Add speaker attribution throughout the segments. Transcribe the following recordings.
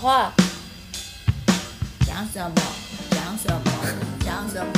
Speaker 1: 话，讲什么？讲什么？讲什么？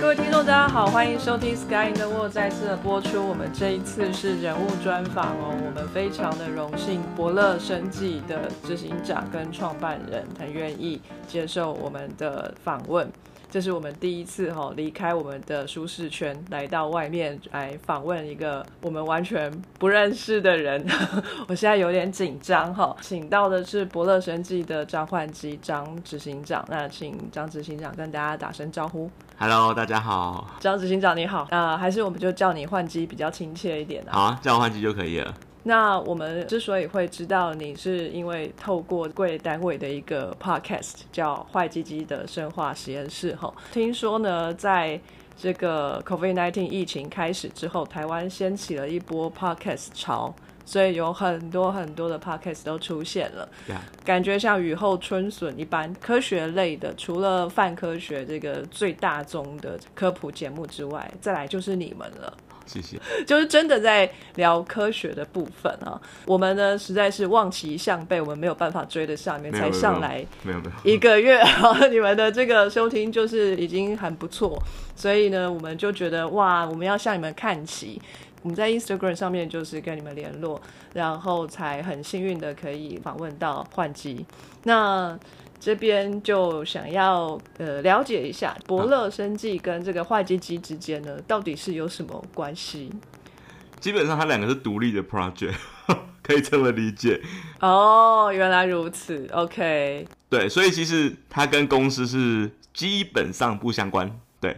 Speaker 2: 各位听众，大家好，欢迎收听《Sky in the World》再次的播出。我们这一次是人物专访哦，我们非常的荣幸，伯乐生计的执行长跟创办人很愿意接受我们的访问。这是我们第一次哈离开我们的舒适圈，来到外面来访问一个我们完全不认识的人。我现在有点紧张哈。请到的是伯乐生技的张焕基张执行长，那请张执行长跟大家打声招呼。
Speaker 3: Hello，大家好。
Speaker 2: 张执行长你好，呃，还是我们就叫你换机比较亲切一点啊。
Speaker 3: 好啊，叫我换机就可以了。
Speaker 2: 那我们之所以会知道你，是因为透过贵单位的一个 podcast 叫“坏鸡鸡的生化实验室”哈，听说呢，在这个 COVID-19 疫情开始之后，台湾掀起了一波 podcast 潮，所以有很多很多的 podcast 都出现了。
Speaker 3: 呀、
Speaker 2: 感觉像雨后春笋一般。科学类的，除了泛科学这个最大宗的科普节目之外，再来就是你们了。
Speaker 3: 谢谢。
Speaker 2: 就是真的在聊科学的部分啊。我们呢实在是望其项背，我们没有办法追得上，你们才上来
Speaker 3: 没有没有，
Speaker 2: 一个月啊，你们的这个收听就是已经很不错，所以呢，我们就觉得哇，我们要向你们看齐。我们在 Instagram 上面就是跟你们联络，然后才很幸运的可以访问到换机。那这边就想要呃了解一下伯乐生计跟这个坏鸡鸡之间呢，到底是有什么关系？
Speaker 3: 基本上它两个是独立的 project，可以这么理解。
Speaker 2: 哦，原来如此，OK。
Speaker 3: 对，所以其实它跟公司是基本上不相关。对，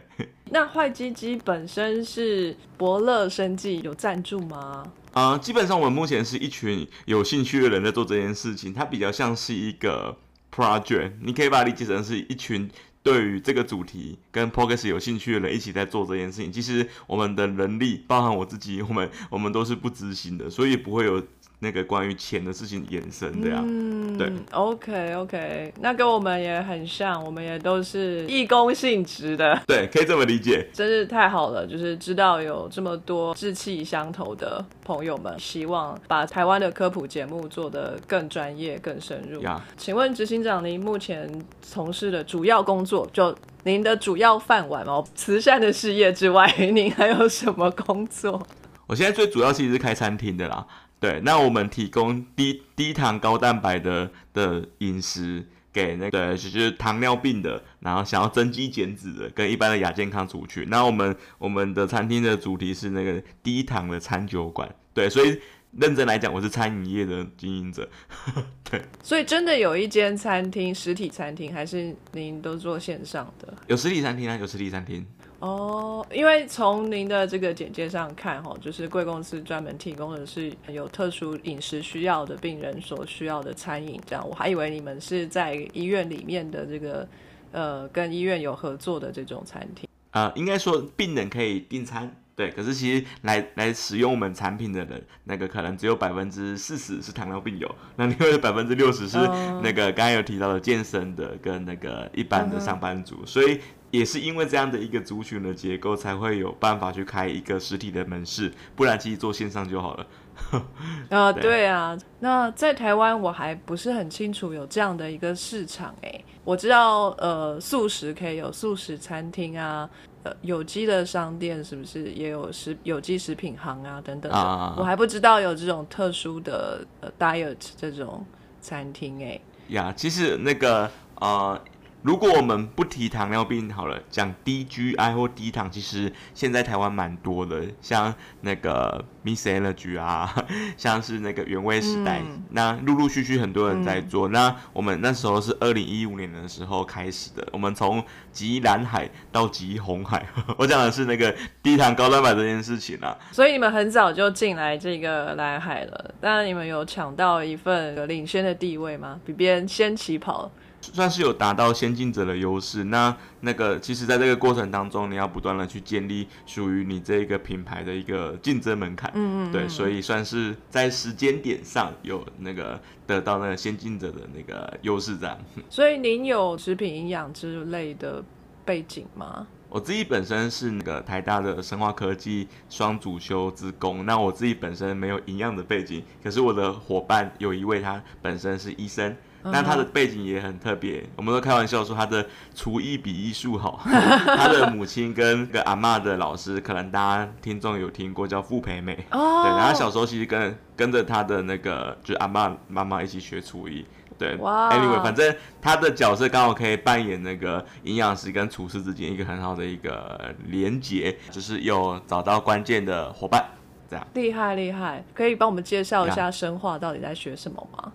Speaker 2: 那坏鸡鸡本身是伯乐生计有赞助吗？
Speaker 3: 啊、基本上我们目前是一群有兴趣的人在做这件事情，它比较像是一个 project，你可以把它理解成是一群对于这个主题跟 p o c a s t 有兴趣的人一起在做这件事情。其实我们的能力，包含我自己，我们我们都是不知心的，所以不会有那个关于钱的事情衍生这样。
Speaker 2: 嗯，
Speaker 3: 对
Speaker 2: ，OK OK，那跟我们也很像，我们也都是义工性质的。
Speaker 3: 对，可以这么理解。
Speaker 2: 真是太好了，就是知道有这么多志气相投的朋友们，希望把台湾的科普节目做得更专业、更深入。
Speaker 3: 呀
Speaker 2: 请问执行长，您目前从事的主要工作，做就您的主要饭碗哦，慈善的事业之外，您还有什么工作？
Speaker 3: 我现在最主要其实是开餐厅的啦。对，那我们提供低低糖高蛋白的的饮食给那个就是糖尿病的，然后想要增肌减脂的，跟一般的亚健康族群。那我们我们的餐厅的主题是那个低糖的餐酒馆。对，所以认真来讲，我是餐饮业的经营者。对，
Speaker 2: 所以真的有一间餐厅，实体餐厅，还是您都做线上的？
Speaker 3: 有实体餐厅啊，有实体餐厅。
Speaker 2: 哦，因为从您的这个简介上看，哈，就是贵公司专门提供的是有特殊饮食需要的病人所需要的餐饮，这样我还以为你们是在医院里面的这个呃跟医院有合作的这种餐厅。
Speaker 3: 呃，应该说病人可以订餐，对，可是其实来来使用我们产品的人，那个可能只有百分之四十是糖尿病友，那另外的百分之六十是
Speaker 2: 哦。
Speaker 3: 那个刚才有提到的健身的跟那个一般的上班族，所以也是因为这样的一个族群的结构，才会有办法去开一个实体的门市，不然其实做线上就好了。
Speaker 2: 啊，
Speaker 3: 对。
Speaker 2: 对啊，那在台湾我还不是很清楚有这样的一个市场哎，我知道呃素食可以有素食餐厅啊，呃有机的商店是不是也有食有机食品行啊等等的，
Speaker 3: 啊
Speaker 2: 我还不知道有这种特殊的呃 diet 这种餐厅哎，
Speaker 3: 呀其实那个呃，如果我们不提糖尿病好了，讲低 GI 或低糖，其实现在台湾蛮多的，像那个 Miss Allergy 啊，像是那个原味时代，
Speaker 2: 嗯
Speaker 3: 那陆陆续续很多人在做。那我们那时候是二零一五年的时候开始的，我们从极蓝海到极红海，我讲的是那个低糖高蛋白这件事情啊。
Speaker 2: 所以你们很早就进来这个蓝海了，当然你们有抢到一份领先的地位吗？比别人先起跑。
Speaker 3: 算是有达到先进者的优势。那那个，其实在这个过程当中，你要不断的去建立属于你这个品牌的一个竞争门槛。
Speaker 2: 嗯嗯，
Speaker 3: 对，
Speaker 2: 嗯
Speaker 3: 所以算是在时间点上有那个得到那个先进者的那个优势，这样。
Speaker 2: 所以您有食品营养之类的背景吗？
Speaker 3: 我自己本身是那个台大的生化科技双主修之工，那我自己本身没有营养的背景，可是我的伙伴有一位他本身是医生，那他的背景也很特别，我们都开玩笑说他的厨艺比艺术好，他的母亲跟个阿妈的老师，可能大家听众有听过叫傅培美，
Speaker 2: 哦，
Speaker 3: 对，然后他小时候其实跟跟着他的那个就是阿妈妈妈一起学厨艺。对。
Speaker 2: 哇
Speaker 3: ，anyway，反正他的角色刚好可以扮演那个营养师跟厨师之间一个很好的一个连结，就是有找到关键的伙伴，这样。
Speaker 2: 厉害厉害，可以帮我们介绍一下生化到底在学什么吗？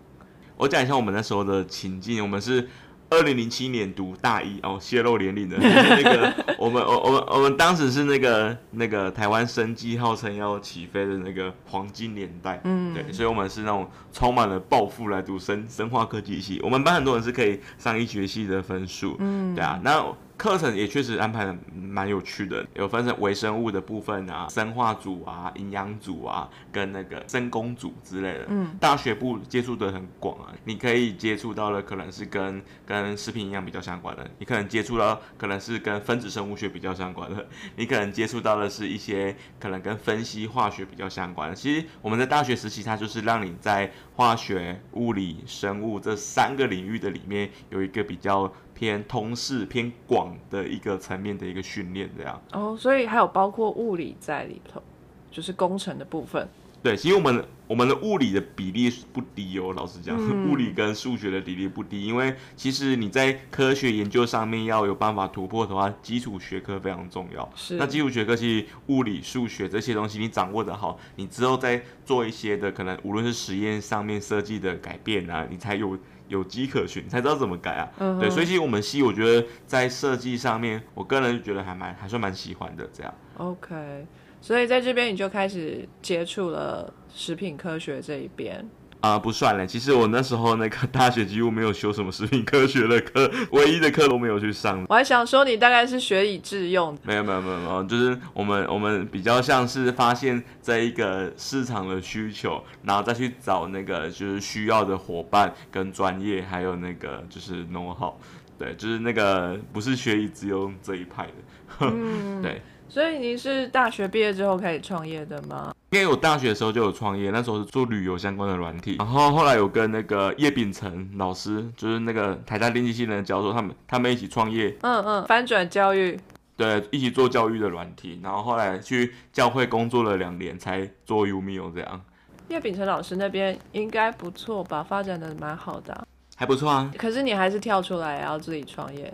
Speaker 3: 我讲一下我们那时候的情境，我们是二零零七年读大一哦，泄露年龄的，那个 我们我我们我们当时是那个那个台湾生机号称要起飞的那个黄金年代，嗯，对，所以我们是那种充满了抱负来读生生化科技系，我们班很多人是可以上医学系的分数，嗯，对啊，那。课程也确实安排的蛮有趣的，有分成微生物的部分啊、生化组啊、营养组啊，跟那个生工组之类的。嗯，大学部接触的很广啊，你可以接触到的可能是跟跟食品营养比较相关的，你可能接触到可能是跟分子生物学比较相关的，你可能接触到的是一些可能跟分析化学比较相关的。其实我们在大学时期，它就是让你在化学、物理、生物这三个领域的里面有一个比较。偏通识偏广的一个层面的一个训练，这样
Speaker 2: 哦，所以还有包括物理在里头，就是工程的部分。
Speaker 3: 对，其实我们我们的物理的比例不低哦，老实讲，物理跟数学的比例不低，因为其实你在科学研究上面要有办法突破的话，基础学科非常重要。
Speaker 2: 是，
Speaker 3: 那基础学科其实物理、数学这些东西你掌握的好，你之后再做一些的可能，无论是实验上面设计的改变啊，你才有。有迹可循，才知道怎么改啊。嗯对，所以其实我们系，我觉得在设计上面，我个人觉得还蛮还算蛮喜欢的。这样。
Speaker 2: OK，所以在这边你就开始接触了食品科学这一边。
Speaker 3: 啊，不算了。其实我那时候那个大学几乎没有修什么食品科学的课，唯一的课都没有去上。
Speaker 2: 我还想说，你大概是学以致用。
Speaker 3: 没有没有没有没有，就是我们我们比较像是发现这一个市场的需求，然后再去找那个就是需要的伙伴跟专业，还有那个就是 know how。对，就是那个不是学以致用这一派的。嗯，对。
Speaker 2: 所以您是大学毕业之后开始创业的吗？
Speaker 3: 因为我大学的时候就有创业，那时候是做旅游相关的软体，然后后来有跟那个叶秉成老师，就是那个台大电机系的教授，他们他们一起创业，
Speaker 2: 嗯嗯，翻转教育，
Speaker 3: 对，一起做教育的软体，然后后来去教会工作了两年，才做 Umio 这样。
Speaker 2: 叶秉成老师那边应该不错吧，发展的蛮好的，
Speaker 3: 还不错啊。
Speaker 2: 可是你还是跳出来要自己创业。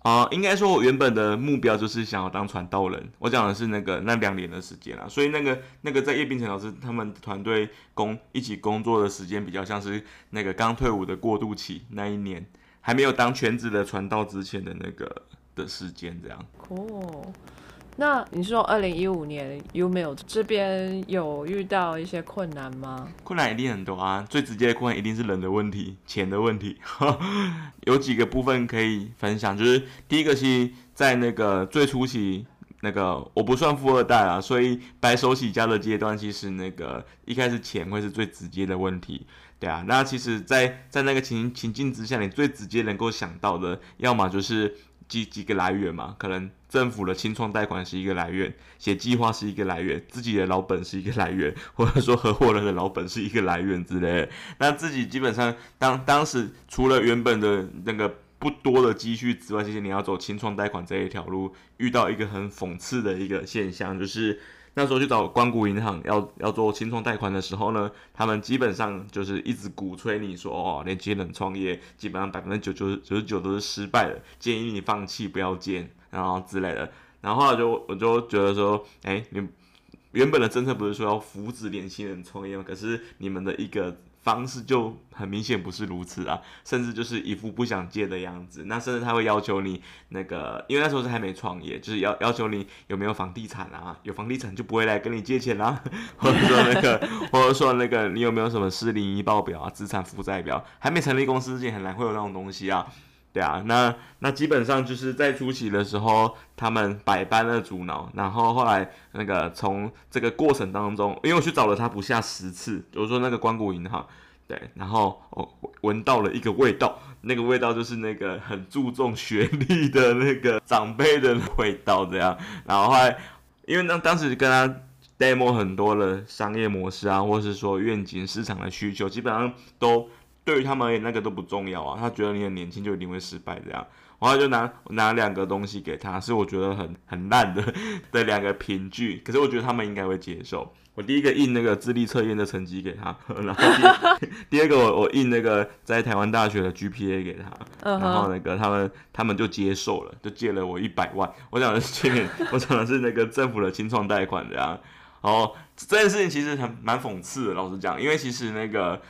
Speaker 3: 啊，应该说，我原本的目标就是想要当传道人。我讲的是那个那两年的时间啊，所以那个那个在叶冰城老师他们团队工一起工作的时间，比较像是那个刚退伍的过渡期那一年，还没有当全职的传道之前的那个的时间，这样。
Speaker 2: 哦。那你说二零一五年有没有这边有遇到一些困难吗？
Speaker 3: 困难一定很多啊，最直接的困难一定是人的问题、钱的问题。有几个部分可以分享，就是第一个是在那个最初期，那个我不算富二代啊，所以白手起家的阶段，其实那个一开始钱会是最直接的问题，对啊。那其实，在在那个情情境之下，你最直接能够想到的，要么就是几几个来源嘛，可能。政府的清创贷款是一个来源，写计划是一个来源，自己的老本是一个来源，或者说合伙人的老本是一个来源之类。那自己基本上当当时除了原本的那个不多的积蓄之外，其实你要走清创贷款这一条路，遇到一个很讽刺的一个现象，就是。那时候去找光谷银行要要做轻创贷款的时候呢，他们基本上就是一直鼓吹你说哦，年轻人创业基本上百分之九九九十九都是失败的，建议你放弃不要建，然后之类的。然后后来就我就觉得说，哎，你原本的政策不是说要扶持年轻人创业吗？可是你们的一个。方式就很明显不是如此啊，甚至就是一副不想借的样子。那甚至他会要求你那个，因为那时候是还没创业，就是要要求你有没有房地产啊，有房地产就不会来跟你借钱啦，或者说那个，或者说那个你有没有什么失灵一报表啊，资产负债表，还没成立公司之前很难会有那种东西啊。对啊，那那基本上就是在初期的时候，他们百般的阻挠，然后后来那个从这个过程当中，因为我去找了他不下十次，比如说那个关谷银行，对，然后我闻到了一个味道，那个味道就是那个很注重学历的那个长辈的味道，这样。然后后来，因为当当时跟他 demo 很多的商业模式啊，或是说愿景、市场的需求，基本上都对于他们而言那个都不重要啊。他觉得你很年轻就一定会失败这样。然后就拿拿两个东西给他，是我觉得很很烂的 的两个凭据，可是我觉得他们应该会接受。我第一个印那个智力测验的成绩给他，然后第 第二个我我印那个在台湾大学的 GPA 给他，然后那个他们他们就接受了，就借了我一百万。我讲的是去年，我讲的是那个政府的清创贷款这样。然后这件事情其实很蛮讽刺的，老实讲，因为其实那个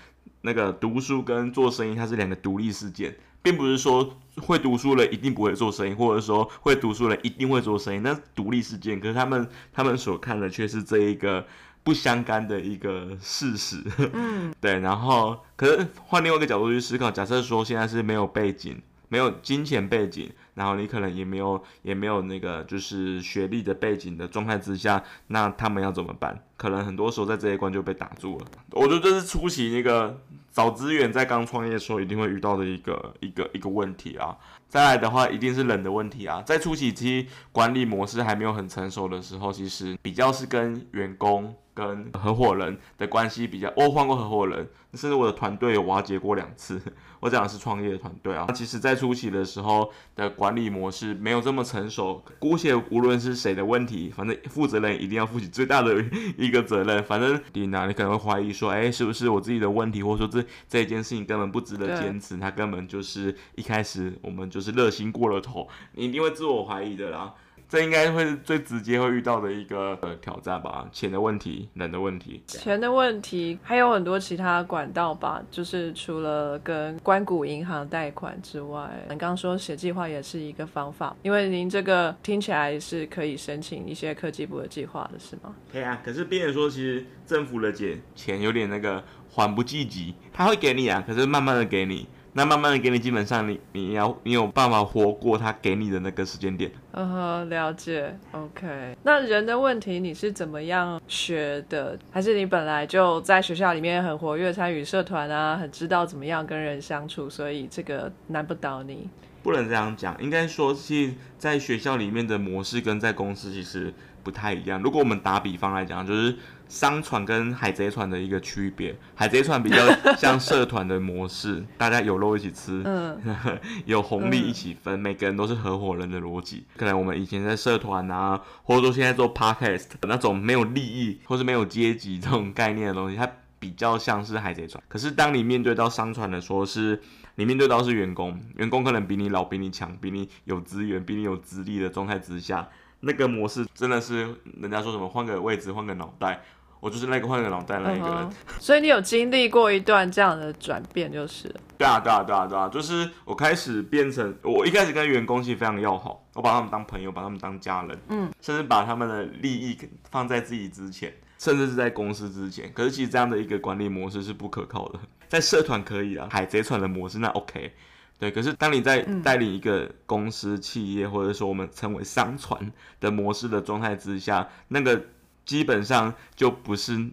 Speaker 3: 那个读书跟做生意它是两个独立事件。并不是说会读书了一定不会做生意，或者说会读书了一定会做生意，那是独立事件。可是他们他们所看的却是这一个不相干的一个事实。嗯，对。然后，可是换另外一个角度去思考，假设说现在是没有背景、没有金钱背景，然后你可能也没有也没有那个就是学历的背景的状态之下，那他们要怎么办？可能很多时候在这一关就被打住了。我觉得这是初期那个。找资源在刚创业的时候一定会遇到的一个一个一个问题啊。再来的话，一定是人的问题啊。在初期期管理模式还没有很成熟的时候，其实比较是跟员工。跟合伙人的关系比较，我换过合伙人，甚至我的团队有瓦解过两次。我讲的是创业的团队啊。其实，在初期的时候的管理模式没有这么成熟，姑且无论是谁的问题，反正负责人一定要负起最大的 一个责任。反正你哪，你可能会怀疑说，哎，是不是我自己的问题，或者说这这一件事情根本不值得坚持，它根本就是一开始我们就是热心过了头，你一定会自我怀疑的啦。这应该会是最直接会遇到的一个呃挑战吧，钱的问题，人的问题，
Speaker 2: 钱的问题还有很多其他管道吧，就是除了跟关谷银行贷款之外，你刚刚说写计划也是一个方法，因为您这个听起来是可以申请一些科技部的计划的是吗？
Speaker 3: 可以啊，可是别人说其实政府的钱钱有点那个缓不济急，他会给你啊，可是慢慢的给你。那慢慢的给你，基本上你你要你有办法活过他给你的那个时间点。
Speaker 2: 嗯哼，了解。OK，那人的问题你是怎么样学的？还是你本来就在学校里面很活跃，参与社团啊，很知道怎么样跟人相处，所以这个难不倒你？
Speaker 3: 不能这样讲，应该说是在学校里面的模式跟在公司其实不太一样。如果我们打比方来讲，就是。商船跟海贼船的一个区别，海贼船比较像社团的模式，大家有肉一起吃，嗯，有红利一起分，每个人都是合伙人的逻辑。可能我们以前在社团啊，或者说现在做 podcast 那种没有利益或是没有阶级这种概念的东西，它比较像是海贼船。可是当你面对到商船的时候，是你面对到是员工，员工可能比你老、比你强、比你有资源、比你有资历的状态之下，那个模式真的是人家说什么换个位置、换个脑袋。我就是那个换个脑袋那一个人，
Speaker 2: 所以你有经历过一段这样的转变，就是。
Speaker 3: 对啊，对啊，对啊，对啊，就是我开始变成，我一开始跟员工其实非常要好，我把他们当朋友，把他们当家人，嗯，甚至把他们的利益放在自己之前，甚至是在公司之前。可是其实这样的一个管理模式是不可靠的，在社团可以啊，海贼船的模式那 OK，对。可是当你在带领一个公司、企业，或者说我们称为商船的模式的状态之下，那个。基本上就不是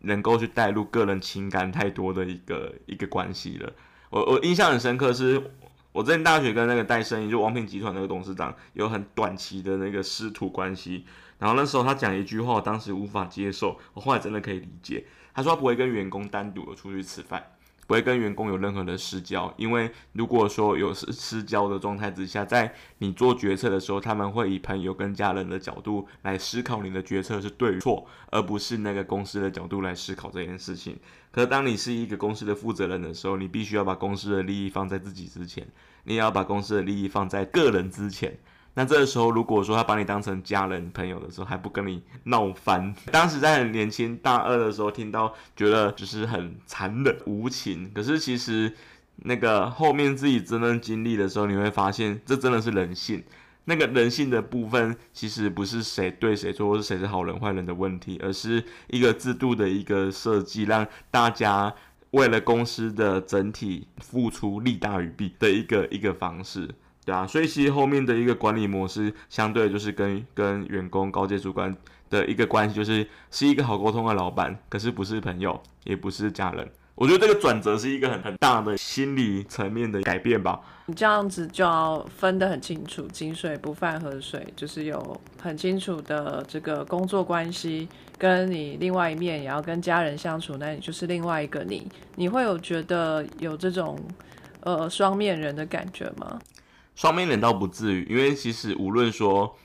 Speaker 3: 能够去带入个人情感太多的一个一个关系了。我我印象很深刻，是我之前大学跟那个戴生意，就王品集团那个董事长有很短期的那个师徒关系。然后那时候他讲一句话，我当时无法接受，我后来真的可以理解。他说他不会跟员工单独的出去吃饭。不会跟员工有任何的私交，因为如果说有私私交的状态之下，在你做决策的时候，他们会以朋友跟家人的角度来思考你的决策是对错，而不是那个公司的角度来思考这件事情。可是当你是一个公司的负责人的时候，你必须要把公司的利益放在自己之前，你也要把公司的利益放在个人之前。那这个时候，如果说他把你当成家人朋友的时候，还不跟你闹翻。当时在很年轻大二的时候，听到觉得就是很残忍无情。可是其实那个后面自己真正经历的时候，你会发现这真的是人性。那个人性的部分，其实不是谁对谁错，或是谁是好人坏人的问题，而是一个制度的一个设计，让大家为了公司的整体付出利大于弊的一个一个方式。对啊，所以其实后面的一个管理模式，相对就是跟跟员工、高阶主管的一个关系，就是是一个好沟通的老板，可是不是朋友，也不是家人，我觉得这个转折是一个很很大的心理层面的改变吧。
Speaker 2: 你这样子就要分得很清楚，井水不犯河水，就是有很清楚的这个工作关系，跟你另外一面也要跟家人相处，那你就是另外一个你。你会有觉得有这种呃双面人的感觉吗？
Speaker 3: 双面人倒不至于，因为其实无论说。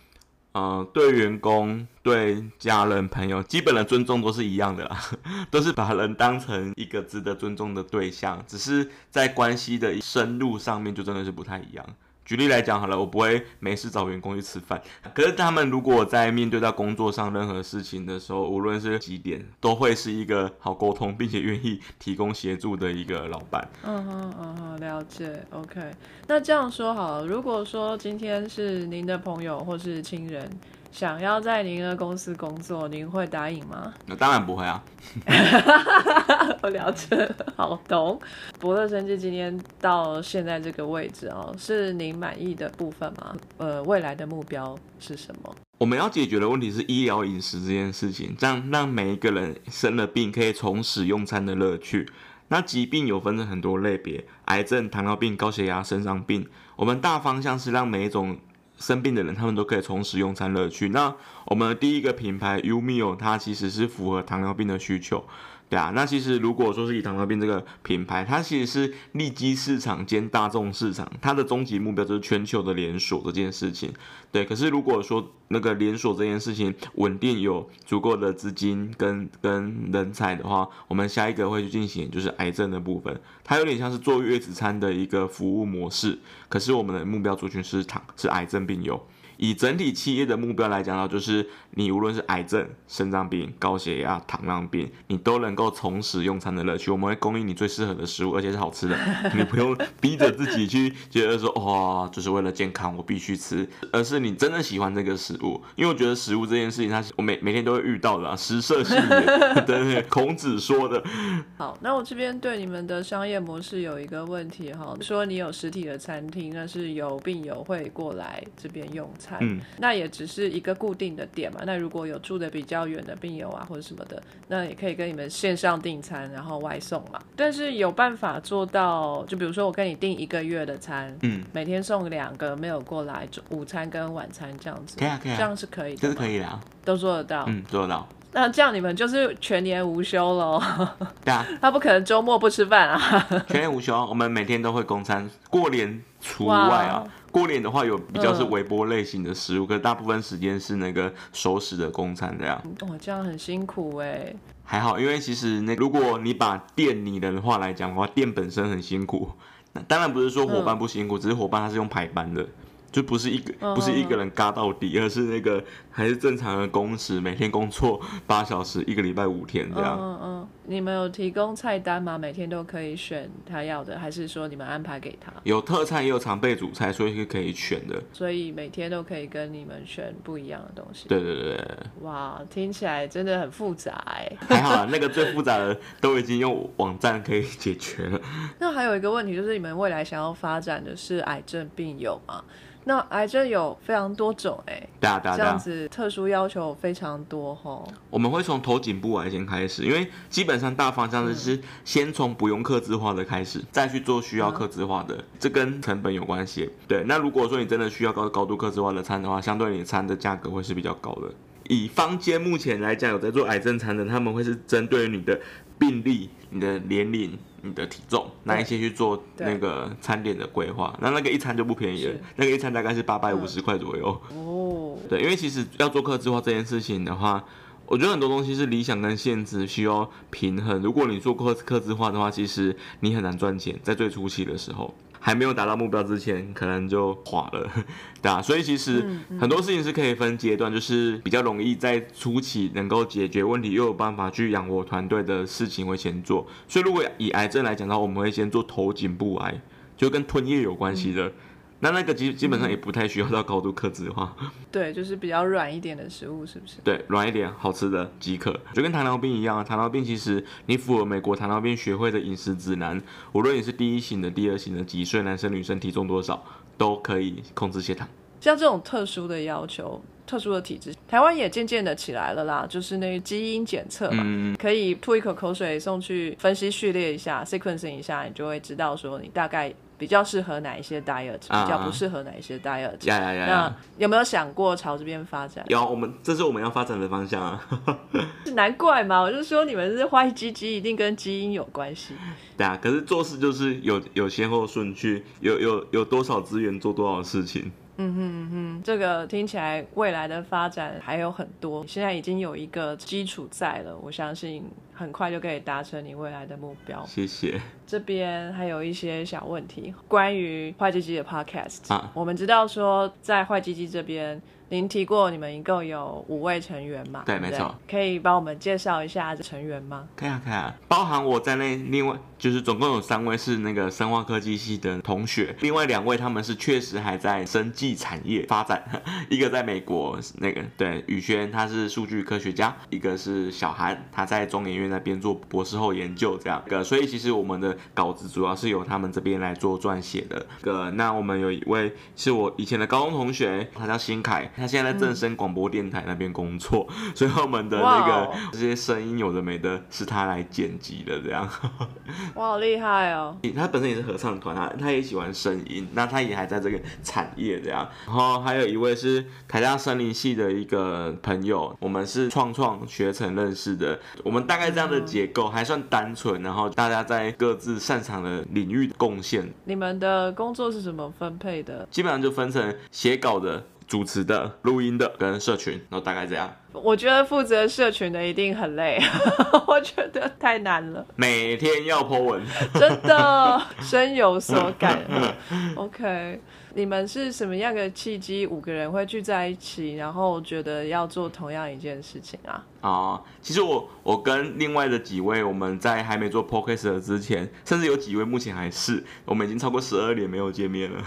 Speaker 3: 嗯，对员工、对家人、朋友，基本的尊重都是一样的啦，都是把人当成一个值得尊重的对象，只是在关系的深入上面就真的是不太一样。举例来讲好了，我不会没事找员工去吃饭。可是他们如果在面对到工作上任何事情的时候，无论是几点，都会是一个好沟通，并且愿意提供协助的一个老板。
Speaker 2: 嗯哼嗯哼，了解。OK，那这样说好了，如果说今天是您的朋友或是亲人。想要在您的公司工作，您会答应吗？
Speaker 3: 那当然不会啊。
Speaker 2: 我了解，好懂。博乐生技今天到现在这个位置哦，是您满意的部分吗？呃，未来的目标是什么？
Speaker 3: 我们要解决的问题是医疗饮食这件事情，这样让每一个人生了病可以重拾用餐的乐趣。那疾病有分成很多类别，癌症、糖尿病、高血压、肾脏病。我们大方向是让每一种。生病的人，他们都可以重拾用餐乐趣。那我们的第一个品牌 Umio，它其实是符合糖尿病的需求。对啊，那其实如果说是以糖尿病这个品牌，它其实是利基市场兼大众市场，它的终极目标就是全球的连锁这件事情。对，可是如果说那个连锁这件事情稳定有足够的资金跟跟人才的话，我们下一个会去进行就是癌症的部分，它有点像是坐月子餐的一个服务模式，可是我们的目标族群是糖是癌症病友。以整体企业的目标来讲呢，就是你无论是癌症、肾脏病、高血压、糖尿病，你都能够重拾用餐的乐趣。我们会供应你最适合的食物，而且是好吃的，你不用 逼着自己去觉得说哇，就是为了健康我必须吃，而是你真的喜欢这个食物。因为我觉得食物这件事情，它我每每天都会遇到的，食色性也，对对，孔子说的。
Speaker 2: 好，那我这边对你们的商业模式有一个问题哈，说你有实体的餐厅，那是有病友会过来这边用餐。嗯，那也只是一个固定的点嘛。那如果有住的比较远的病友啊，或者什么的，那也可以跟你们线上订餐，然后外送嘛。但是有办法做到，就比如说我跟你订一个月的餐，嗯，每天送两个没有过来，午餐跟晚餐这样子，
Speaker 3: 可以啊，可以，
Speaker 2: 这样是可以，
Speaker 3: 这是可以的，啊
Speaker 2: 都做得到，
Speaker 3: 嗯，做得到。
Speaker 2: 那这样你们就是全年无休喽？
Speaker 3: 对啊，
Speaker 2: 他不可能周末不吃饭啊。
Speaker 3: 全年无休，我们每天都会供餐，过年除外啊。过年的话有比较是微波类型的食物，可大部分时间是那个熟食的公餐这样。
Speaker 2: 哦，这样很辛苦哎。
Speaker 3: 还好，因为其实那如果你把店拟人话来讲的话，店本身很辛苦。那当然不是说伙伴不辛苦，只是伙伴他是用排班的。就不是一个不是一个人嘎到底，而是那个还是正常的工时，每天工作八小时，一个礼拜五天这样。
Speaker 2: 嗯嗯，你们有提供菜单吗？每天都可以选他要的，还是说你们安排给他？
Speaker 3: 有特菜也有常备主菜，所以是可以选的。
Speaker 2: 所以每天都可以跟你们选不一样的东西。
Speaker 3: 对对对对。
Speaker 2: 哇，听起来真的很复杂哎。
Speaker 3: 还好啦，那个最复杂的都已经用网站可以解决了。
Speaker 2: 那还有一个问题就是，你们未来想要发展的是癌症病友吗？那癌症有非常多种哎，
Speaker 3: 对啊对啊，
Speaker 2: 这样子特殊要求非常多哈。
Speaker 3: 我们会从头颈部癌先开始，因为基本上大方向是先从不用克制化的开始，再去做需要克制化的，这跟成本有关系。对，那如果说你真的需要高高度克制化的餐的话，相对你的餐的价格会是比较高的。以坊间目前来讲，有在做癌症餐的，他们会是针对你的病例、你的年龄。你的体重，那一些去做那个餐点的规划，那那个一餐就不便宜了，那个一餐大概是八百五十块左右。哦，对，因为其实要做客制化这件事情的话，我觉得很多东西是理想跟现实需要平衡。如果你做客客制化的话，其实你很难赚钱，在最初期的时候。还没有达到目标之前，可能就垮了，对啊，所以其实很多事情是可以分阶段，就是比较容易在初期能够解决问题，又有办法去养活团队的事情会先做。所以如果以癌症来讲的话，我们会先做头颈部癌，就跟吞咽有关系的。那那个基基本上也不太需要到高度克制化，
Speaker 2: 对，就是比较软一点的食物，是不是？
Speaker 3: 对，软一点好吃的即可，就跟糖尿病一样啊。糖尿病其实你符合美国糖尿病学会的饮食指南，无论你是第一型的、第二型的，几岁男生女生体重多少，都可以控制血糖。
Speaker 2: 像这种特殊的要求，特殊的体质。台湾也渐渐的起来了啦，就是那个基因检测嘛，
Speaker 3: 嗯，
Speaker 2: 可以吐一口口水送去分析序列一下，sequencing 一下，你就会知道说你大概比较适合哪一些 diet，
Speaker 3: 啊
Speaker 2: 比较不适合哪一些 diet。
Speaker 3: 呀呀呀
Speaker 2: 那！有没有想过朝这边发展？
Speaker 3: 有我们，这是我们要发展的方向啊。
Speaker 2: 难怪嘛，我就说你们是坏鸡鸡，一定跟基因有关系。
Speaker 3: 对啊，可是做事就是有有先后顺序，有有有多少资源做多少事情。
Speaker 2: 嗯哼哼，这个听起来未来的发展还有很多，现在已经有一个基础在了，我相信很快就可以达成你未来的目标。
Speaker 3: 谢谢。
Speaker 2: 这边还有一些小问题，关于坏鸡鸡的 podcast，、
Speaker 3: 啊
Speaker 2: 我们知道说在坏鸡鸡这边，您提过你们一共有五位成员嘛？不
Speaker 3: 对没错，
Speaker 2: 可以帮我们介绍一下这成员吗？
Speaker 3: 可以啊，可以啊，包含我在内，另外就是总共有三位是那个生化科技系的同学，另外两位他们是确实还在生技产业发展，一个在美国那个对宇轩他是数据科学家，一个是小韩他在中研院那边做博士后研究这样个，所以其实我们的稿子主要是由他们这边来做撰写的。个那我们有一位是我以前的高中同学，他叫新凯，他现在在正声广播电台那边工作，所以我们的那个这些声音有的没的，是他来剪辑的这样。
Speaker 2: 哇，好厉害哦！
Speaker 3: 他本身也是合唱团，啊他也喜欢声音，那他也还在这个产业这样。然后还有一位是台大森林系的一个朋友，我们是创创学成认识的。我们大概这样的结构还算单纯，然后大家在各自擅长的领域贡献，
Speaker 2: 你们的工作是怎么分配的？
Speaker 3: 基本上就分成写稿的、主持的、录音的跟社群，然后大概这样。
Speaker 2: 我觉得负责社群的一定很累，我觉得太难了，
Speaker 3: 每天要 po 文，
Speaker 2: 真的 深有所感。OK，你们是什么样的契机，五个人会聚在一起，然后觉得要做同样一件事情啊？
Speaker 3: 啊、其实我我跟另外的几位，我们在还没做 podcast 之前，甚至有几位目前还是，我们已经超过十二年没有见面了。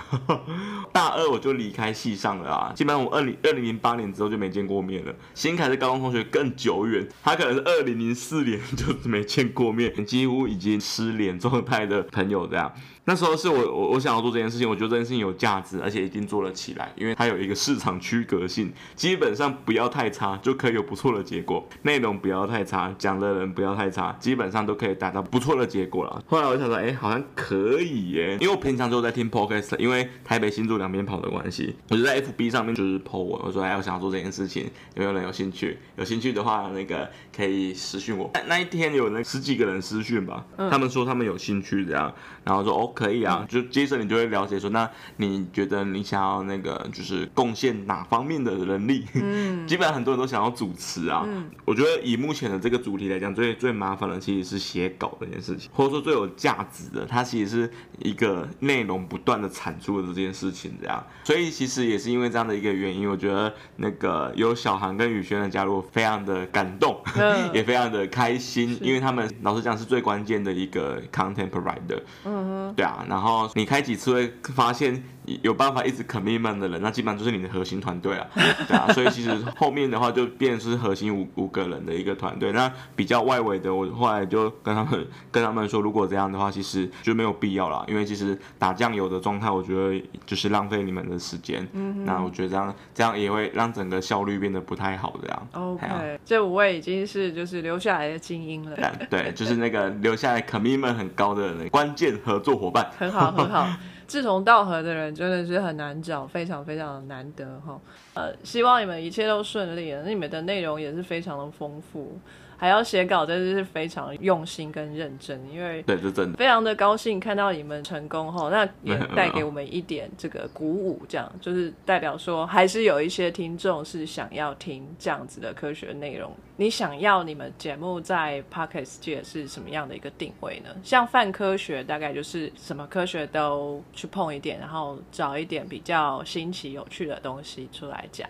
Speaker 3: 大二我就离开系上了啊，基本上我二零二零零八年之后就没见过面了。新凯的高中同学更久远，他可能是二零零四年就没见过面，几乎已经失联状态的朋友这样。那时候是我我我想要做这件事情，我觉得这件事情有价值，而且已经做了起来，因为它有一个市场区隔性，基本上不要太差就可以有不错的结果，内容不要太差，讲的人不要太差，基本上都可以达到不错的结果了。后来我想说，哎、好像可以耶，因为我平常就在听 podcast，因为台北新竹两边跑的关系，我就在 FB 上面就是 po 文，我说哎，我想要做这件事情，有没有人有兴趣？有兴趣的话，那个可以私讯我。那那一天有那十几个人私讯吧，他们说他们有兴趣这样，然后说哦可以啊，就接着你就会了解说，那你觉得你想要那个就是贡献哪方面的能力？嗯，基本上很多人都想要主持啊。嗯，我觉得以目前的这个主题来讲，最最麻烦的其实是写稿这件事情，或者说最有价值的，它其实是一个内容不断的产出的这件事情这样。所以其实也是因为这样的一个原因，我觉得那个有小韩跟宇轩的加入，非常的感动，
Speaker 2: 嗯
Speaker 3: 也非常的开心，因为他们老实讲是最关键的一个 content provider。
Speaker 2: 嗯
Speaker 3: 对啊，然后你开几次会发现有办法一直 commitment 的人，那基本上就是你的核心团队啊，对啊，所以其实后面的话就变成是核心五五个人的一个团队。那比较外围的，我后来就跟他们跟他们说，如果这样的话，其实就没有必要啦，因为其实打酱油的状态，我觉得就是浪费你们的时间。嗯，那我觉得这样这样也会让整个效率变得不太好，这样。
Speaker 2: OK，这五位已经是就是留下来的精英了，
Speaker 3: 对对，就是那个留下来 commitment 很高的人关键合作伙伴。
Speaker 2: 很好很好。志同道合的人真的是很难找，非常非常的难得哈。呃，希望你们一切都顺利，那你们的内容也是非常的丰富，还要写稿，真的是非常用心跟认真，因为
Speaker 3: 对，是真的。
Speaker 2: 非常的高兴看到你们成功后，那也 带给我们一点这个鼓舞，这样就是代表说还是有一些听众是想要听这样子的科学内容。你想要你们节目在 Podcast 界是什么样的一个定位呢？像泛科学大概就是什么科学都去碰一点，然后找一点比较新奇有趣的东西出来讲。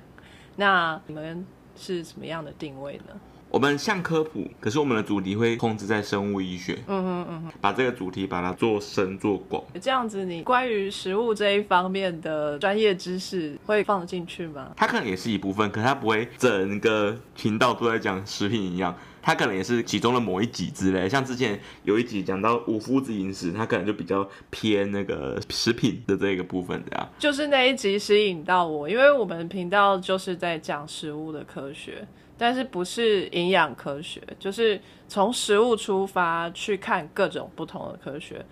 Speaker 2: 那你们是什么样的定位呢？
Speaker 3: 我们像科普，可是我们的主题会控制在生物医学，
Speaker 2: 嗯哼嗯哼，
Speaker 3: 把这个主题把它做深做广。
Speaker 2: 这样子你关于食物这一方面的专业知识会放得进去吗？
Speaker 3: 它可能也是一部分，可是它不会整个频道都在讲食品营养，它可能也是其中的某一集之类。像之前有一集讲到无麸质饮食，它可能就比较偏那个食品的这个部分这样。
Speaker 2: 就是那一集吸引到我，因为我们频道就是在讲食物的科学，但是不是营养科学，就是从食物出发去看各种不同的科学。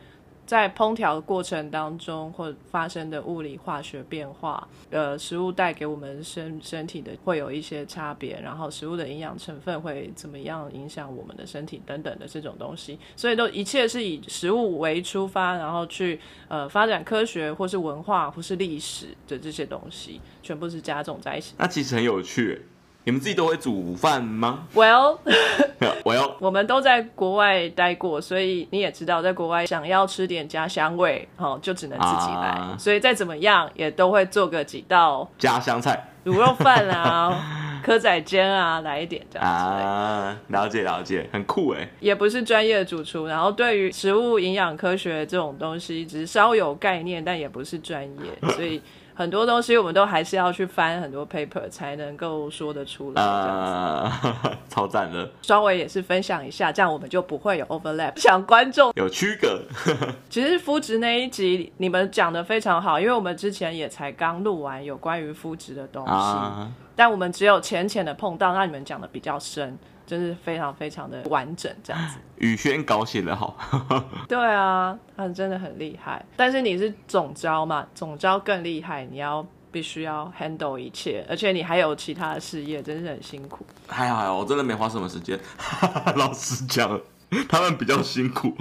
Speaker 2: 在烹调过程当中，或发生的物理化学变化，呃，食物带给我们身身体的会有一些差别，然后食物的营养成分会怎么样影响我们的身体等等的这种东西，所以都一切是以食物为出发，然后去呃发展科学或是文化或是历史的这些东西，全部是加总在一起。
Speaker 3: 那其实很有趣。你们自己都会煮饭吗
Speaker 2: ？Well，
Speaker 3: 我要
Speaker 2: 我们都在国外待过，所以你也知道，在国外想要吃点家乡味，哦，就只能自己来。
Speaker 3: 啊
Speaker 2: 所以再怎么样，也都会做个几道
Speaker 3: 家乡菜
Speaker 2: 卤肉饭啊、蚵仔煎啊，来一点这样子。
Speaker 3: 啊，了解了解，很酷哎。
Speaker 2: 也不是专业的主厨，然后对于食物营养科学这种东西，只是稍有概念，但也不是专业，所以很多东西我们都还是要去翻很多 paper 才能够说得出来。
Speaker 3: 啊，超赞的，
Speaker 2: 稍微也是分享一下，这样我们就不会有 overlap。想观众
Speaker 3: 有区隔。
Speaker 2: 其实肤质那一集你们讲的非常好，因为我们之前也才刚录完有关于肤质的东西，
Speaker 3: 啊，
Speaker 2: 但我们只有浅浅的碰到，那你们讲的比较深，真是非常非常的完整这样子。
Speaker 3: 宇轩稿写的好，
Speaker 2: 对啊，他真的很厉害。但是你是总招嘛，总招更厉害，你要必须要 handle 一切，而且你还有其他的事业，真是很辛苦。
Speaker 3: 还好还好，我真的没花什么时间。老实讲，他们比较辛苦。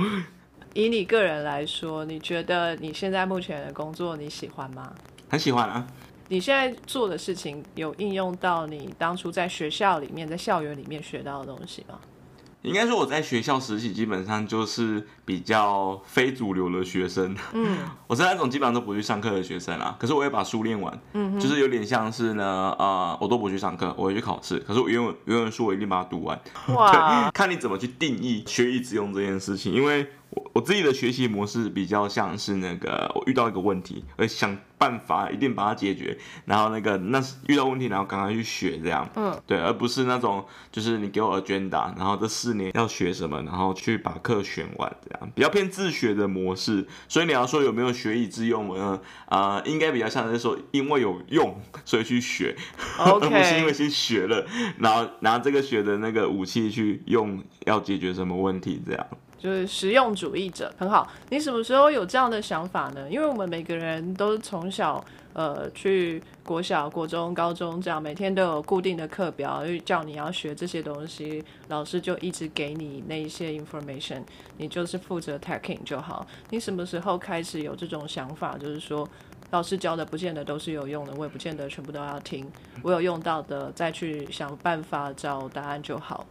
Speaker 2: 以你个人来说，你觉得你现在目前的工作你喜欢吗？
Speaker 3: 很喜欢啊，
Speaker 2: 你现在做的事情有应用到你当初在学校里面、在校园里面学到的东西吗？
Speaker 3: 应该说我在学校实习基本上就是比较非主流的学生，
Speaker 2: 嗯，
Speaker 3: 我是那种基本上都不去上课的学生啊。可是我会把书练完，嗯，就是有点像是呢，呃，我都不去上课，我会去考试，可是我原文原文书我一定把它读完。
Speaker 2: 哇，
Speaker 3: 看你怎么去定义学以致用这件事情，因为我我自己的学习模式比较像是那个我遇到一个问题，而想办法一定把它解决，然后那个那是遇到问题，然后赶快去学这样，
Speaker 2: 嗯，
Speaker 3: 对，而不是那种就是你给我 agenda，然后这四年要学什么，然后去把课选完这样，比较偏自学的模式。所以你要说有没有学以致用呢？呃，应该比较像是说因为有用，所以去学。而不是因为先学了，然后拿这个学的那个武器去用，要解决什么问题这样。
Speaker 2: 就是实用主义者，很好。你什么时候有这样的想法呢？因为我们每个人都从小呃去国小、国中、高中这样，每天都有固定的课表，就叫你要学这些东西，老师就一直给你那一些 information，你就是负责 taking 就好。你什么时候开始有这种想法？就是说。老师教的不见得都是有用的，我也不见得全部都要听。我有用到的，再去想办法找答案就好。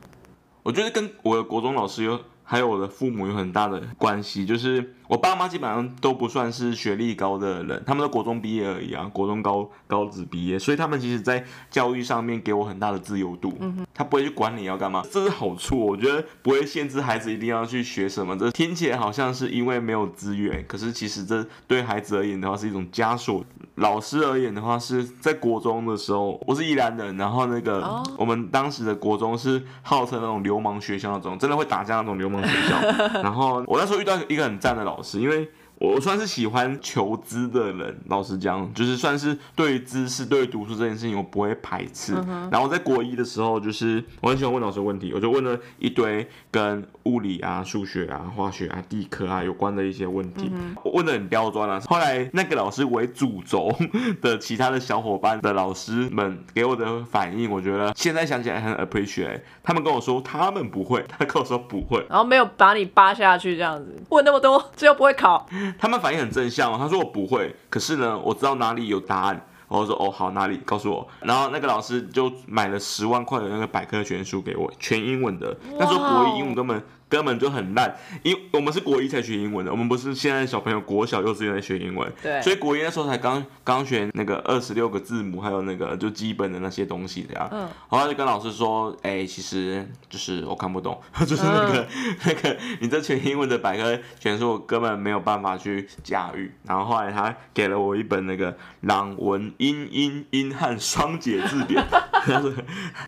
Speaker 3: 我觉得跟我的国中老师有，还有我的父母有很大的关系。就是我爸妈基本上都不算是学历高的人，他们都国中毕业而已啊，国中高高职毕业，所以他们其实在教育上面给我很大的自由度。嗯他不会去管你要干嘛，这是好处。我觉得不会限制孩子一定要去学什么，这听起来好像是因为没有资源，可是其实这对孩子而言的话是一种枷锁。老师而言的话，是在国中的时候，我是宜兰人，然后那个、
Speaker 2: 哦
Speaker 3: 我们当时的国中是号称那种流氓学校那种，真的会打架那种流氓学校。然后我那时候遇到一个很赞的老师，是因为我算是喜欢求知的人，老实讲，就是算是对于知识、对于读书这件事情，我不会排斥。然后在国一的时候，就是我很喜欢问老师问题，我就问了一堆跟物理啊、数学啊、化学啊、地科啊有关的一些问题，我问的很刁钻啊。后来那个老师为主轴的其他的小伙伴的老师们给我的反应，我觉得现在想起来很 appreciate。他们跟我说他们不会，他跟我说不会，
Speaker 2: 然后没有把你扒下去这样子，问那么多，最后不会考。
Speaker 3: 他们反应很正向哦，他说我不会，可是呢，我知道哪里有答案。我说哦好哪里告诉我，然后那个老师就买了十万块的那个百科全书给我，全英文的。那时候国语英文根本根本就很烂。因我们是国一才学英文的，我们不是现在小朋友国小幼稚园在学英文，
Speaker 2: 对，
Speaker 3: 所以国一那时候才刚刚学那个二十六个字母，还有那个就基本的那些东西这样。
Speaker 2: 嗯，
Speaker 3: 后来就跟老师说，哎、其实就是我看不懂，就是那个、那个你这全英文的百科全书，我根本没有办法去驾驭。然后后来他给了我一本那个朗文英英英汉双解字典，他说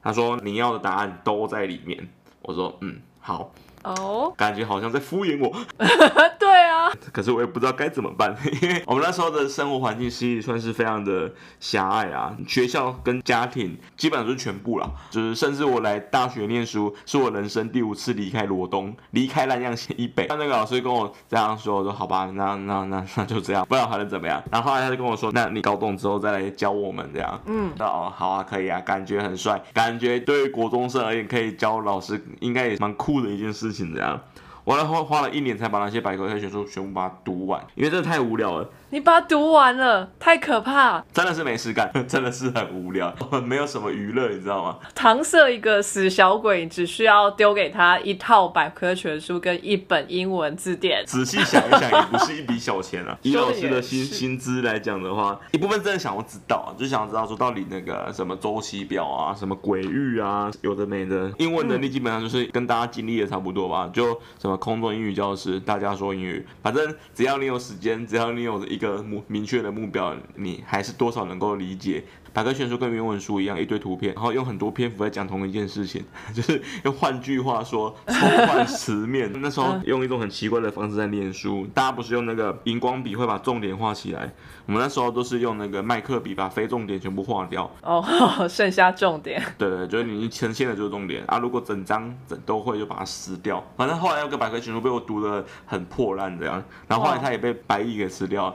Speaker 3: 他说你要的答案都在里面。我说嗯好，
Speaker 2: 哦，
Speaker 3: 感觉好像在敷衍我，
Speaker 2: 对啊，
Speaker 3: 可是我也不知道该怎么办，因 为我们那时候的生活环境其实算是非常的狭隘啊，学校跟家庭基本上就是全部啦，就是甚至我来大学念书，是我人生第五次离开罗东，离开南阳县以北。那那个老师跟我这样说，我说好吧，那那那那就这样，不然还能怎么样？然后后来他就跟我说，那你高中之后再来教我们这样。
Speaker 2: 嗯，
Speaker 3: 那哦，好啊，可以啊，感觉很帅，感觉对于国中生而言，可以教老师，应该也蛮酷的一件事情这样。我来花花了一年才把那些百科全书全部把它读完，因为真的太无聊了，
Speaker 2: 你把它读完了，太可怕。
Speaker 3: 真的是没事干，真的是很无聊，没有什么娱乐，你知道吗？
Speaker 2: 搪塞一个死小鬼，只需要丢给他一套百科全书跟一本英文字典。
Speaker 3: 仔细想一想，也不是一笔小钱啊。以老师的薪薪资来讲的话，一部分真的想要知道啊，就想要知道说到底那个什么周期表啊，什么鬼域啊，有的没的。英文能力基本上就是跟大家经历的差不多吧，就什么空中英语教师，大家说英语，反正只要你有时间，只要你有一个目明确的目标，你还是多少能够理解。百科全书跟原文书一样，一堆图片，然后用很多篇幅在讲同一件事情，就是用换句话说，抽换词面。那时候用一种很奇怪的方式在念书，大家不是用那个荧光笔会把重点画起来，我们那时候都是用那个麦克笔把非重点全部划掉。
Speaker 2: 哦，剩下重点。
Speaker 3: 对对，就是你呈现的就是重点啊。如果整张整都会就把它撕掉。反正后来那个百科全书被我读的很破烂这样，然后后来它也被白蚁给吃掉了，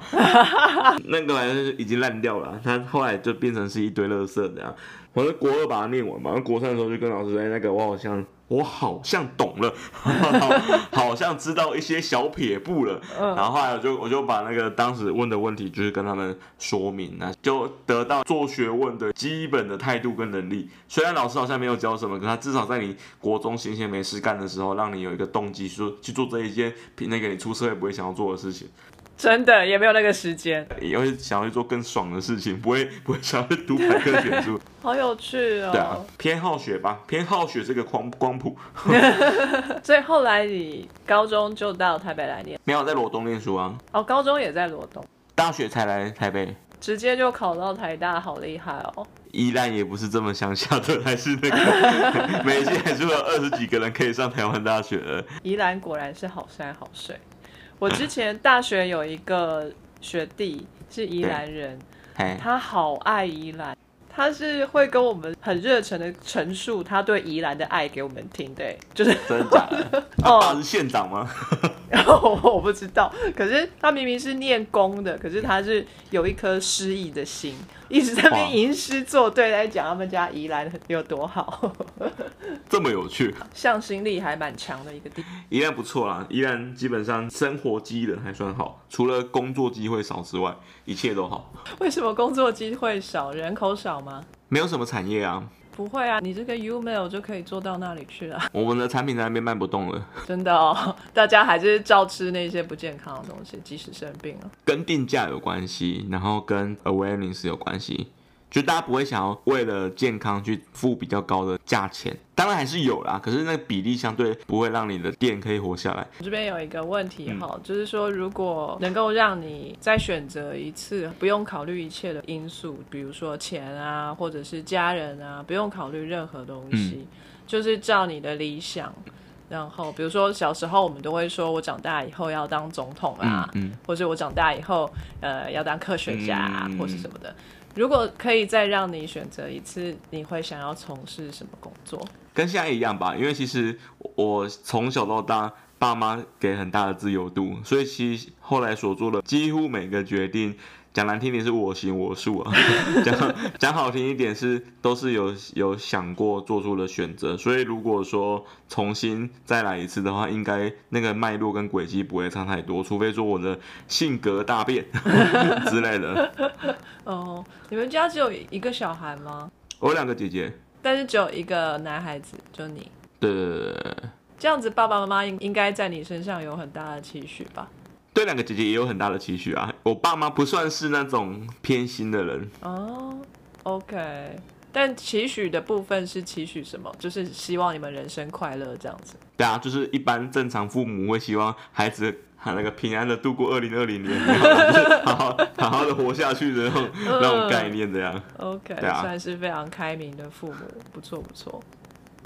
Speaker 3: 那个玩意儿已经烂掉了，它后来就变成是一堆垃圾这样。我是国二把它念完嘛，然后国三的时候就跟老师说，哎，那个我好像我好像懂了，好像知道一些小撇步了。然后后来我就我就把那个当时问的问题，就是跟他们说明啊，就得到做学问的基本的态度跟能力。虽然老师好像没有教什么，可他至少在你国中闲闲没事干的时候，让你有一个动机说去做这一件那个你出社会不会想要做的事情，
Speaker 2: 真的也没有那个时间，
Speaker 3: 也会想要去做更爽的事情，不会 不会想要去读百科全书。
Speaker 2: 好有趣哦。
Speaker 3: 对啊，偏好学吧，偏好学这个光光谱。
Speaker 2: 所以后来你高中就到台北来念，
Speaker 3: 没有在罗东念书啊，
Speaker 2: 哦，高中也在罗东，
Speaker 3: 大学才来台北。
Speaker 2: 直接就考到台大，好厉害哦。
Speaker 3: 宜兰也不是这么乡下的，还是那个 每届还是会有二十几个人可以上台湾大学的。
Speaker 2: 宜兰果然是好山好水。我之前大学有一个学弟是宜兰人，
Speaker 3: 哎，
Speaker 2: 他好爱宜兰，他是会跟我们很热诚的陈述他对宜兰的爱给我们听的，就是
Speaker 3: 真的假的？他
Speaker 2: 哦
Speaker 3: 爸是县长吗？
Speaker 2: 我不知道，可是他明明是念功的，可是他是有一颗诗意的心，一直在那边吟诗作对，在讲他们家宜兰有多好，
Speaker 3: 这么有趣，
Speaker 2: 向心力还蛮强的一个地方。
Speaker 3: 宜兰不错啦。宜兰基本上生活机能还算好，除了工作机会少之外，一切都好。
Speaker 2: 为什么工作机会少，人口少吗？
Speaker 3: 没有什么产业啊，
Speaker 2: 不会啊，你这个 Umail 就可以做到那里去了，
Speaker 3: 我们的产品在那边卖不动了，
Speaker 2: 真的哦。大家还是照吃那些不健康的东西，即使生病了。
Speaker 3: 跟定价有关系，然后跟 awareness 有关系。就大家不会想要为了健康去付比较高的价钱，当然还是有啦，可是那个比例相对不会让你的店可以活下来。
Speaker 2: 我这边有一个问题哈，就是说，如果能够让你再选择一次，不用考虑一切的因素，比如说钱啊，或者是家人啊，不用考虑任何东西，就是照你的理想。然后，比如说小时候我们都会说，我长大以后要当总统啊，
Speaker 3: 嗯
Speaker 2: 或者我长大以后呃要当科学家、啊
Speaker 3: 嗯
Speaker 2: 或是什么的。如果可以再让你选择一次，你会想要从事什么工作？
Speaker 3: 跟现在一样吧，因为其实我从小到大，爸妈给很大的自由度，所以其实后来所做的几乎每个决定，讲难听点是我行我素啊，讲讲好听一点是都是有有想过做出的选择，所以如果说重新再来一次的话，应该那个脉络跟轨迹不会差太多，除非说我的性格大变 之类的。
Speaker 2: 哦，你们家只有一个小孩吗？
Speaker 3: 我有两个姐姐，
Speaker 2: 但是只有一个男孩子，就你。
Speaker 3: 对对对对对，
Speaker 2: 这样子爸爸妈妈应应该在你身上有很大的期许吧？
Speaker 3: 对两个姐姐也有很大的期许啊。我爸妈不算是那种偏心的人，
Speaker 2: 哦，OK，但期许的部分是期许什么？就是希望你们人生快乐这样子。
Speaker 3: 对啊，就是一般正常父母会希望孩子喊那个平安的度过二零二零年，就是好好 好好的活下去的那种那种概念这样。
Speaker 2: OK，、
Speaker 3: 对啊
Speaker 2: 算是非常开明的父母，不错不错。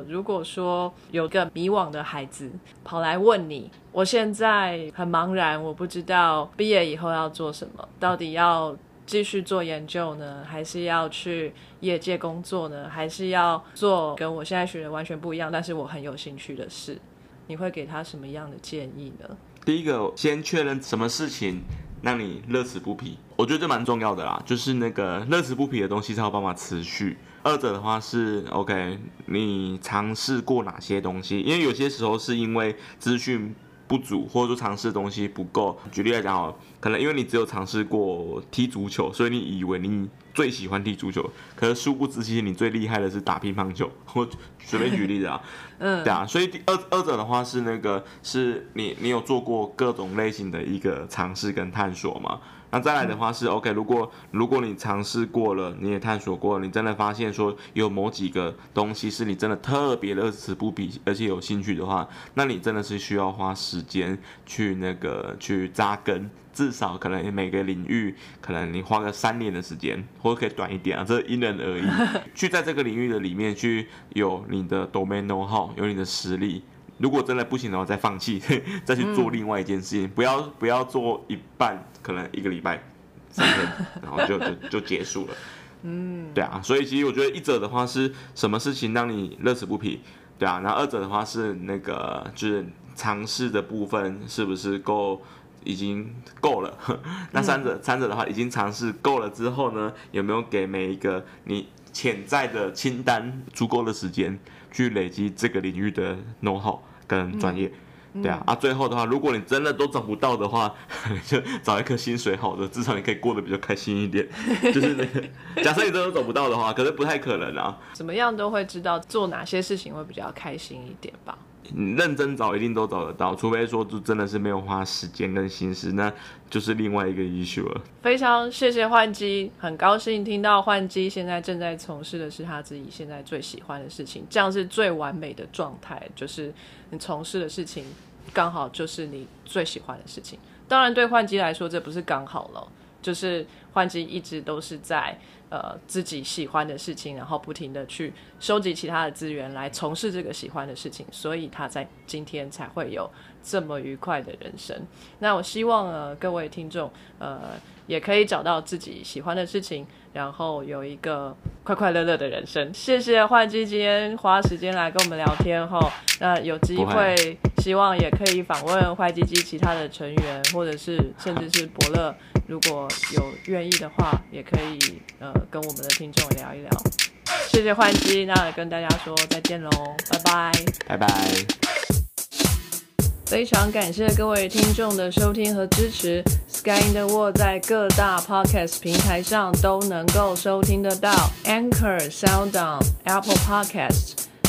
Speaker 2: 如果说有个迷惘的孩子跑来问你，我现在很茫然，我不知道毕业以后要做什么，到底要继续做研究呢，还是要去业界工作呢，还是要做跟我现在学的完全不一样，但是我很有兴趣的事？你会给他什么样的建议呢？
Speaker 3: 第一个，先确认什么事情让你乐此不疲，我觉得这蛮重要的啦。就是那个乐此不疲的东西才有办法持续。二者的话是 OK，你尝试过哪些东西？因为有些时候是因为资讯不足，或者说尝试的东西不够。举例来讲哦，可能因为你只有尝试过踢足球，所以你以为你最喜欢踢足球，可是殊不知其实你最厉害的是打乒乓球。我随便举例子啊，
Speaker 2: 嗯
Speaker 3: 对啊，所以第二二者的话是那个是你你有做过各种类型的一个尝试跟探索嘛？那再来的话是 OK，如果如果你尝试过了，你也探索过了，你真的发现说有某几个东西是你真的特别乐此不疲，而且有兴趣的话，那你真的是需要花时间去那个去扎根。至少可能每个领域，可能你花个三年的时间，或者可以短一点啊，这因人而异。去在这个领域的里面去有你的 domain know how，有你的实力。如果真的不行的话，再放弃，再去做另外一件事情，不要不要做一半，可能一个礼拜、三天，然后就就就结束了。嗯，对啊，所以其实我觉得一者的话是什么事情让你乐此不疲，对啊，然后二者的话是那个就是尝试的部分是不是够已经够了？那三者、三者的话已经尝试够了之后呢，有没有给每一个你潜在的清单足够的时间去累积这个领域的 know how 跟专业？对啊，啊，最后的话，如果你真的都找不到的话，就找一颗薪水好的，至少你可以过得比较开心一点。就是那个，假设你真的找不到的话，可是不太可能啊。
Speaker 2: 怎么样都会知道做哪些事情会比较开心一点吧。
Speaker 3: 你认真找一定都找得到，除非说就真的是没有花时间跟心思，那就是另外一个 issue 了。
Speaker 2: 非常谢谢换机，很高兴听到换机现在正在从事的是他自己现在最喜欢的事情，这样是最完美的状态，就是你从事的事情刚好就是你最喜欢的事情。当然，对换机来说，这不是刚好了，就是换机一直都是在呃自己喜欢的事情，然后不停的去收集其他的资源来从事这个喜欢的事情，所以他在今天才会有这么愉快的人生。那我希望呃各位听众呃也可以找到自己喜欢的事情，然后有一个快快乐乐的人生。谢谢焕基今天花时间来跟我们聊天后，那有机会
Speaker 3: 会
Speaker 2: 希望也可以访问坏鸡鸡其他的成员，或者是甚至是伯乐，如果有愿意的话，也可以呃跟我们的听众聊一聊。谢谢换机，那跟大家说再见喽，拜拜。
Speaker 3: 拜拜。
Speaker 2: 非常感谢各位听众的收听和支持。Sky in the World 在各大 podcast 平台上都能够收听得到，Anchor、SoundOn、Apple Podcast